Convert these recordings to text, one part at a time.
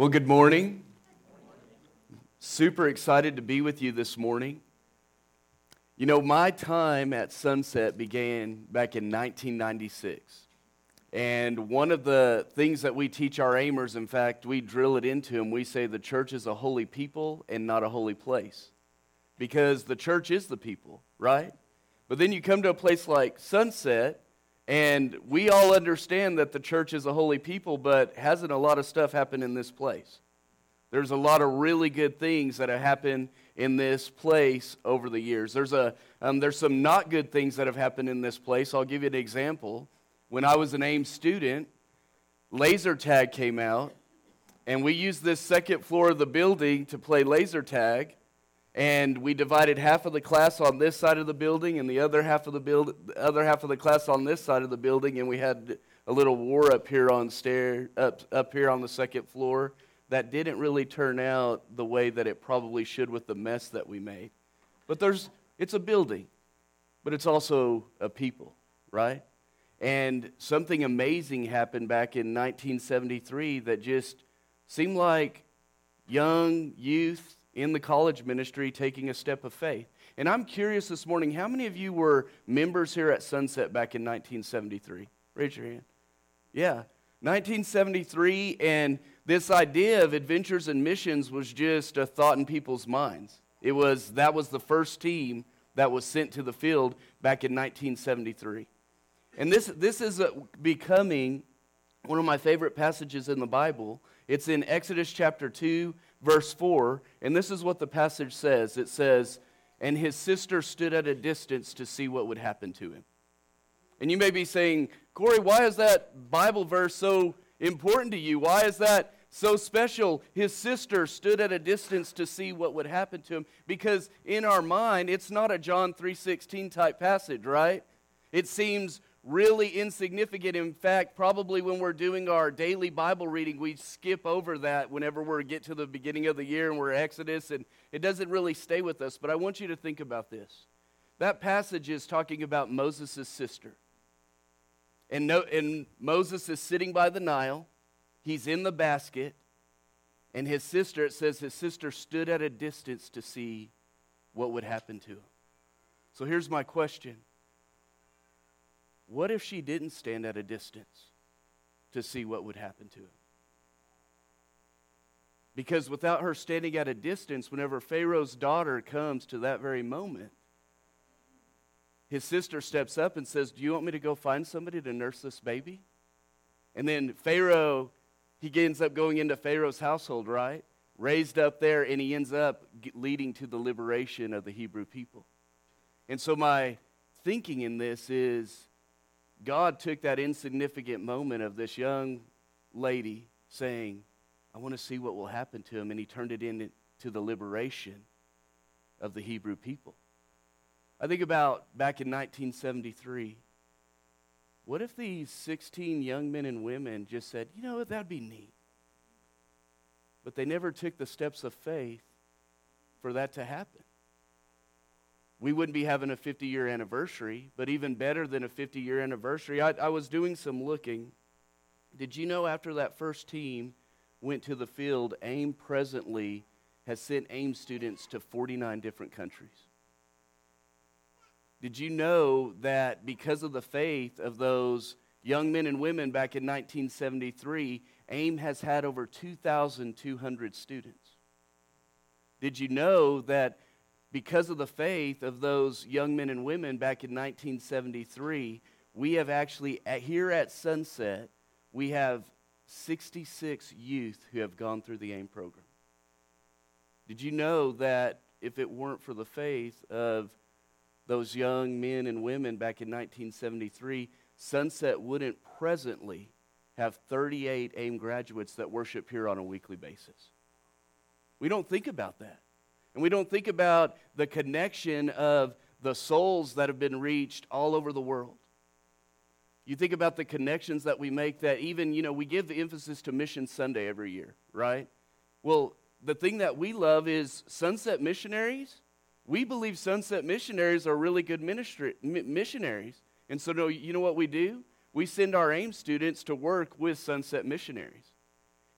Well, good morning. Super excited to be with you this morning. You know, my time at Sunset began back in 1996. And one of the things that we teach our aimers, in fact, we drill it into them, we say the church is a holy people and not a holy place. Because the church is the people, right? But then you come to a place like Sunset, and we all understand that the church is a holy people, but hasn't a lot of stuff happened in this place? There's a lot of really good things that have happened in this place over the years. There's, a, um, there's some not good things that have happened in this place. I'll give you an example. When I was an AIM student, laser tag came out, and we used this second floor of the building to play laser tag. And we divided half of the class on this side of the building and the other half of the build, the other half of the class on this side of the building, and we had a little war up here on stair up, up here on the second floor that didn't really turn out the way that it probably should with the mess that we made. But there's it's a building, but it's also a people, right? And something amazing happened back in 1973 that just seemed like young youth in the college ministry taking a step of faith. And I'm curious this morning, how many of you were members here at Sunset back in 1973? Raise your hand. Yeah, 1973, and this idea of adventures and missions was just a thought in people's minds. It was that was the first team that was sent to the field back in 1973. And this, this is becoming one of my favorite passages in the Bible. It's in Exodus chapter 2, verse 4. And this is what the passage says it says, And his sister stood at a distance to see what would happen to him. And you may be saying, Corey, why is that Bible verse so important to you? Why is that so special? His sister stood at a distance to see what would happen to him because in our mind it's not a John 3:16 type passage, right? It seems really insignificant. In fact, probably when we're doing our daily Bible reading, we skip over that whenever we get to the beginning of the year and we're Exodus, and it doesn't really stay with us. But I want you to think about this. That passage is talking about Moses' sister. And, no, and Moses is sitting by the Nile, he's in the basket, and his sister, it says his sister stood at a distance to see what would happen to him. So here's my question what if she didn't stand at a distance to see what would happen to him? Because without her standing at a distance, whenever Pharaoh's daughter comes to that very moment, his sister steps up and says, Do you want me to go find somebody to nurse this baby? And then Pharaoh, he ends up going into Pharaoh's household, right? Raised up there, and he ends up leading to the liberation of the Hebrew people. And so, my thinking in this is God took that insignificant moment of this young lady saying, I want to see what will happen to him, and he turned it into the liberation of the Hebrew people. I think about back in 1973. What if these 16 young men and women just said, you know, that'd be neat? But they never took the steps of faith for that to happen we wouldn't be having a 50 year anniversary, but even better than a 50 year anniversary, I, I, was doing some looking. Did you know after that first team went to the field, AIM presently has sent AIM students to 49 different countries? Did you know that because of the faith of those young men and women back in 1973, AIM has had over 2,200 students? Did you know that because of the faith of those young men and women back in 1973, we have actually, at, here at Sunset, we have 66 youth who have gone through the AIM program. Did you know that if it weren't for the faith of those young men and women back in 1973, Sunset wouldn't presently have 38 AIM graduates that worship here on a weekly basis? We don't think about that. And we don't think about the connection of the souls that have been reached all over the world. You think about the connections that we make that even, you know, we give the emphasis to Mission Sunday every year, right? Well, the thing that we love is Sunset Missionaries. We believe Sunset Missionaries are really good ministry, missionaries. And so, you know what we do? We send our AIM students to work with Sunset Missionaries.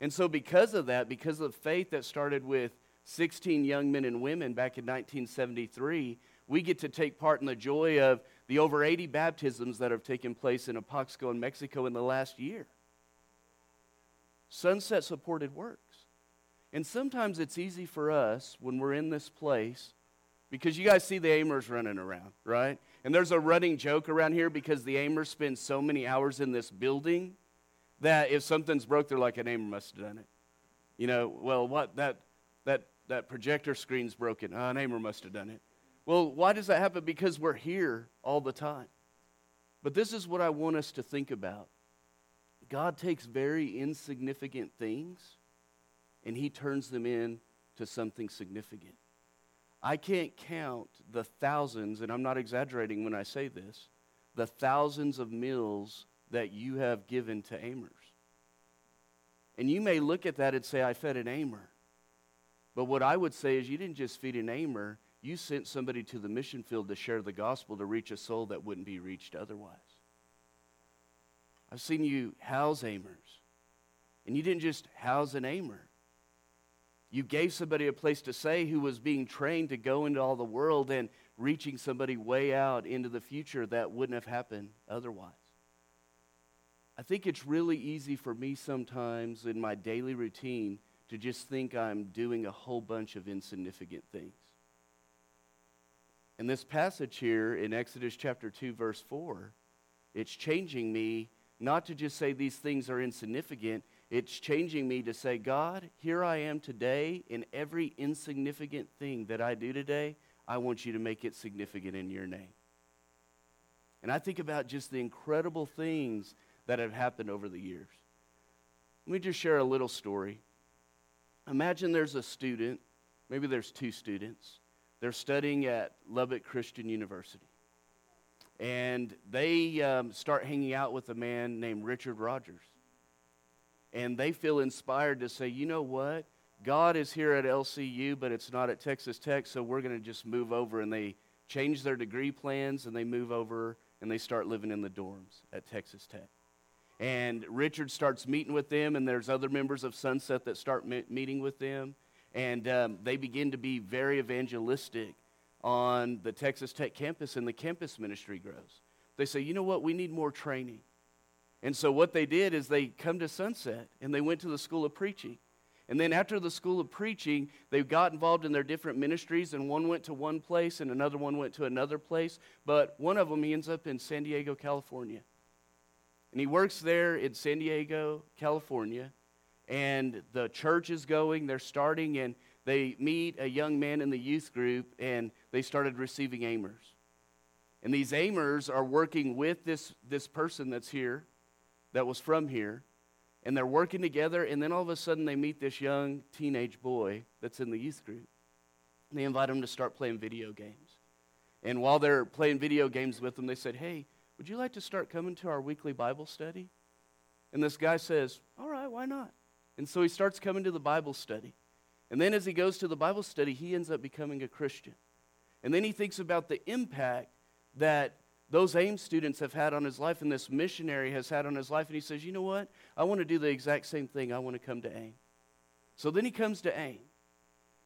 And so, because of that, because of faith that started with 16 young men and women back in 1973, we get to take part in the joy of the over 80 baptisms that have taken place in Apaxco and Mexico in the last year. Sunset supported works. And sometimes it's easy for us when we're in this place because you guys see the Amers running around, right? And there's a running joke around here because the Amers spend so many hours in this building that if something's broke, they're like, an Amer must have done it. You know, well, what that that that projector screen's broken. Ah, an Amer must have done it. Well, why does that happen? Because we're here all the time. But this is what I want us to think about. God takes very insignificant things and he turns them into something significant. I can't count the thousands, and I'm not exaggerating when I say this, the thousands of meals that you have given to Amers. And you may look at that and say, I fed an Amer. But what I would say is, you didn't just feed an Amer, you sent somebody to the mission field to share the gospel to reach a soul that wouldn't be reached otherwise. I've seen you house Amers. And you didn't just house an Amer. You gave somebody a place to stay who was being trained to go into all the world and reaching somebody way out into the future that wouldn't have happened otherwise. I think it's really easy for me sometimes in my daily routine to just think I'm doing a whole bunch of insignificant things. In this passage here in Exodus chapter 2, verse 4, it's changing me not to just say these things are insignificant, it's changing me to say, God, here I am today, in every insignificant thing that I do today, I want you to make it significant in your name. And I think about just the incredible things that have happened over the years. Let me just share a little story. Imagine there's a student, maybe there's two students, they're studying at Lubbock Christian University. And they um, start hanging out with a man named Richard Rogers and they feel inspired to say, you know what? God is here at LCU, but it's not at Texas Tech, so we're going to just move over. And they change their degree plans and they move over and they start living in the dorms at Texas Tech. And Richard starts meeting with them, and there's other members of Sunset that start me- meeting with them. And um, they begin to be very evangelistic on the Texas Tech campus, and the campus ministry grows. They say, you know what? We need more training. And so what they did is they come to Sunset and they went to the school of preaching. And then after the school of preaching, they got involved in their different ministries, and one went to one place and another one went to another place. But one of them, he ends up in San Diego, California. And he works there in San Diego, California. And the church is going, they're starting, and they meet a young man in the youth group, and they started receiving Amers. And these Amers are working with this, this person that's here that was from here, and they're working together, and then all of a sudden they meet this young teenage boy that's in the youth group. And they invite him to start playing video games. And while they're playing video games with them, they said, Hey, would you like to start coming to our weekly Bible study? And this guy says, All right, why not? And so he starts coming to the Bible study. And then as he goes to the Bible study, he ends up becoming a Christian. And then he thinks about the impact that those AIM students have had on his life and this missionary has had on his life. And he says, You know what? I want to do the exact same thing. I want to come to AIM. So then he comes to AIM.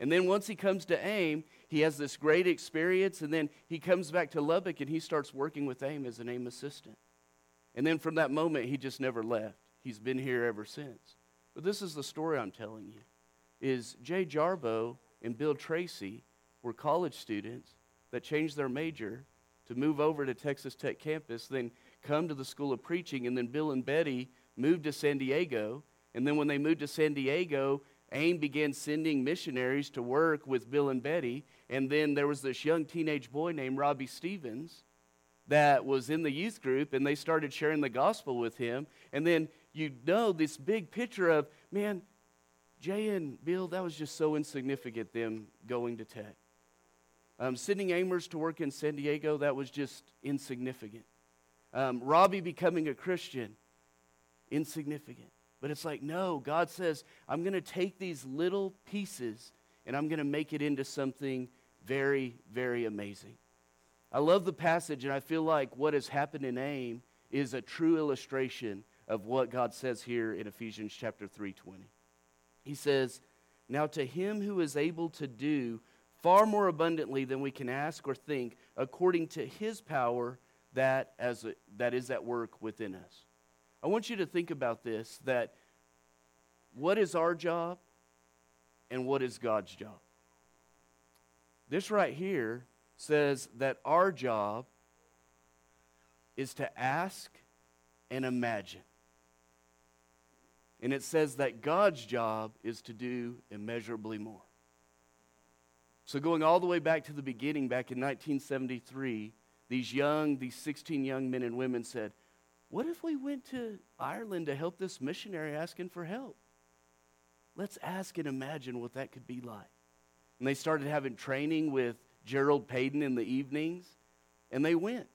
And then once he comes to AIM, he has this great experience. And then he comes back to Lubbock and he starts working with AIM as an AIM assistant. And then from that moment, he just never left. He's been here ever since. But this is the story I'm telling you. Is Jay Jarbo and Bill Tracy were college students that changed their major to move over to Texas Tech campus, then come to the School of Preaching, and then Bill and Betty moved to San Diego. And then when they moved to San Diego, AIM began sending missionaries to work with Bill and Betty. And then there was this young teenage boy named Robbie Stevens that was in the youth group, and they started sharing the gospel with him. And then you know this big picture of, man, Jay and Bill, that was just so insignificant, them going to Tech. Um, sending Amers to work in San Diego, that was just insignificant. Um, Robbie becoming a Christian, insignificant. But it's like, no, God says, I'm going to take these little pieces and I'm going to make it into something very, very amazing. I love the passage, and I feel like what has happened in AIM is a true illustration of what God says here in Ephesians chapter 3:20. He says, Now to him who is able to do far more abundantly than we can ask or think, according to his power that, as a, that is at work within us. I want you to think about this that what is our job and what is God's job? This right here says that our job is to ask and imagine. And it says that God's job is to do immeasurably more. So, going all the way back to the beginning, back in 1973, these young, these 16 young men and women said, What if we went to Ireland to help this missionary asking for help? Let's ask and imagine what that could be like. And they started having training with Gerald Paden in the evenings, and they went.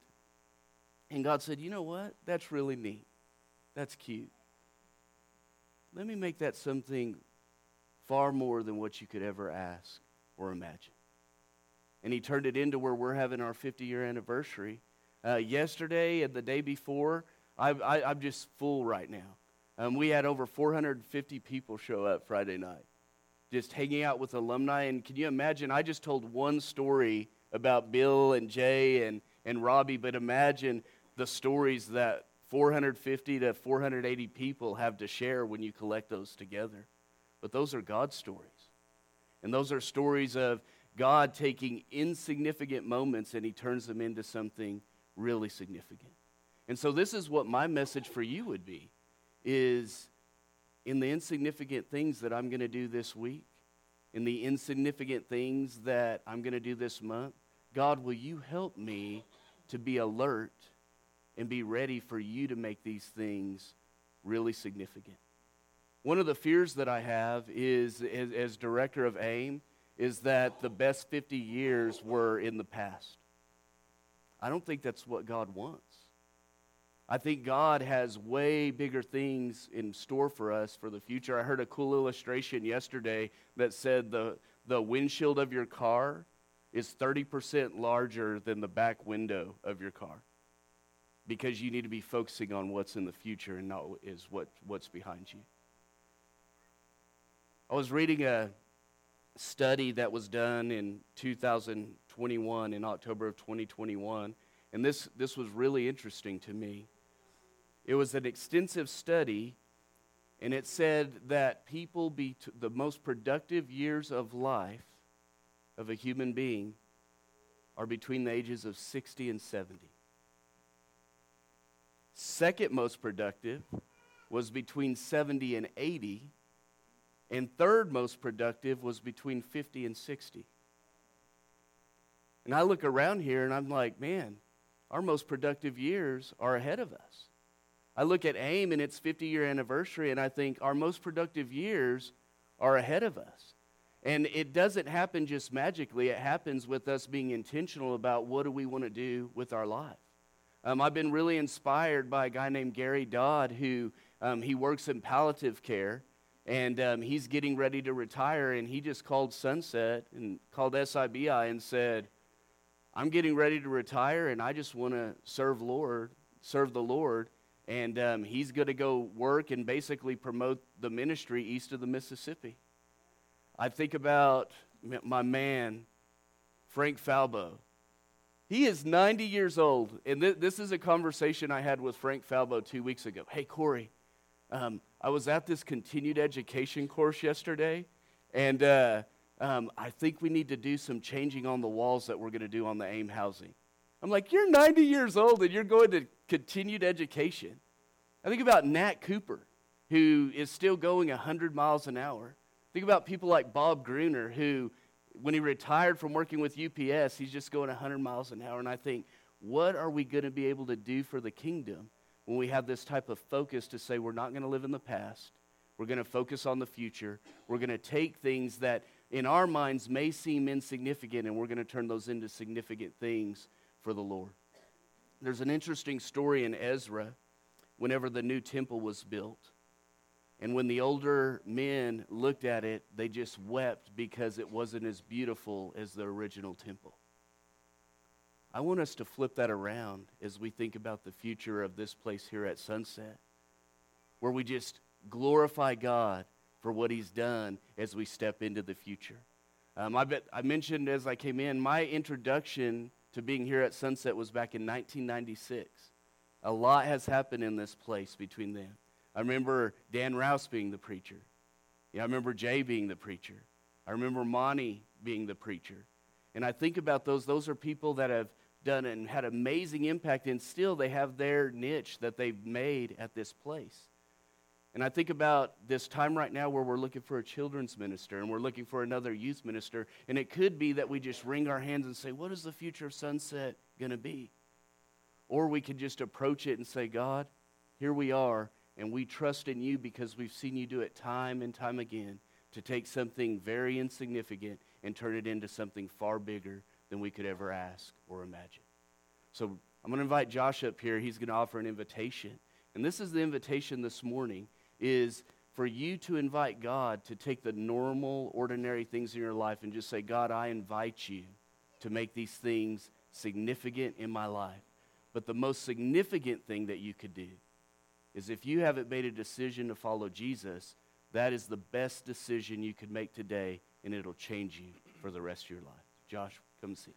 And God said, You know what? That's really neat. That's cute. Let me make that something far more than what you could ever ask or imagine. And He turned it into where we're having our 50 year anniversary. Uh, yesterday and the day before, I, I, I'm just full right now. Um, we had over 450 people show up Friday night, just hanging out with alumni. And can you imagine? I just told one story about Bill and Jay and, and Robbie, but imagine the stories that 450 to 480 people have to share when you collect those together. But those are God's stories. And those are stories of God taking insignificant moments and he turns them into something really significant. And so this is what my message for you would be is in the insignificant things that I'm going to do this week, in the insignificant things that I'm going to do this month, God, will you help me to be alert and be ready for you to make these things really significant. One of the fears that I have is, as, as director of AIM, is that the best 50 years were in the past. I don't think that's what God wants. I think God has way bigger things in store for us for the future. I heard a cool illustration yesterday that said the, the windshield of your car is 30% larger than the back window of your car because you need to be focusing on what's in the future and not is what, what's behind you. I was reading a study that was done in 2021, in October of 2021, and this, this was really interesting to me. It was an extensive study, and it said that people be the most productive years of life of a human being are between the ages of 60 and 70. Second most productive was between 70 and 80. And third most productive was between 50 and 60. And I look around here and I'm like, man, our most productive years are ahead of us. I look at AIM and its 50 year anniversary and I think our most productive years are ahead of us. And it doesn't happen just magically, it happens with us being intentional about what do we want to do with our life. Um, I've been really inspired by a guy named Gary Dodd who um, he works in palliative care and um, he's getting ready to retire and he just called Sunset and called SIBI and said, I'm getting ready to retire and I just want to serve Lord, serve the Lord. And um, he's going to go work and basically promote the ministry east of the Mississippi. I think about my man, Frank Falbo. He is 90 years old. And th- this is a conversation I had with Frank Falbo two weeks ago. Hey, Corey, um, I was at this continued education course yesterday, and uh, um, I think we need to do some changing on the walls that we're going to do on the AIM housing. I'm like, you're 90 years old and you're going to continued education. I think about Nat Cooper, who is still going 100 miles an hour. Think about people like Bob Gruner, who when he retired from working with UPS, he's just going 100 miles an hour. And I think, what are we going to be able to do for the kingdom when we have this type of focus to say we're not going to live in the past? We're going to focus on the future. We're going to take things that in our minds may seem insignificant and we're going to turn those into significant things for the Lord. There's an interesting story in Ezra whenever the new temple was built. And when the older men looked at it, they just wept because it wasn't as beautiful as the original temple. I want us to flip that around as we think about the future of this place here at Sunset, where we just glorify God for what He's done as we step into the future. Um, I, bet, I mentioned as I came in, my introduction to being here at Sunset was back in 1996. A lot has happened in this place between then. I remember Dan Rouse being the preacher. Yeah, I remember Jay being the preacher. I remember Monty being the preacher. And I think about those. Those are people that have done and had amazing impact, and still they have their niche that they've made at this place. And I think about this time right now where we're looking for a children's minister and we're looking for another youth minister. And it could be that we just wring our hands and say, What is the future of Sunset going to be? Or we could just approach it and say, God, here we are, and we trust in you because we've seen you do it time and time again to take something very insignificant and turn it into something far bigger than we could ever ask or imagine. So I'm going to invite Josh up here. He's going to offer an invitation. And this is the invitation this morning is for you to invite God to take the normal, ordinary things in your life and just say, God, I invite you to make these things significant in my life. But the most significant thing that you could do is if you haven't made a decision to follow Jesus, that is the best decision you could make today, and it'll change you for the rest of your life. Josh, come see.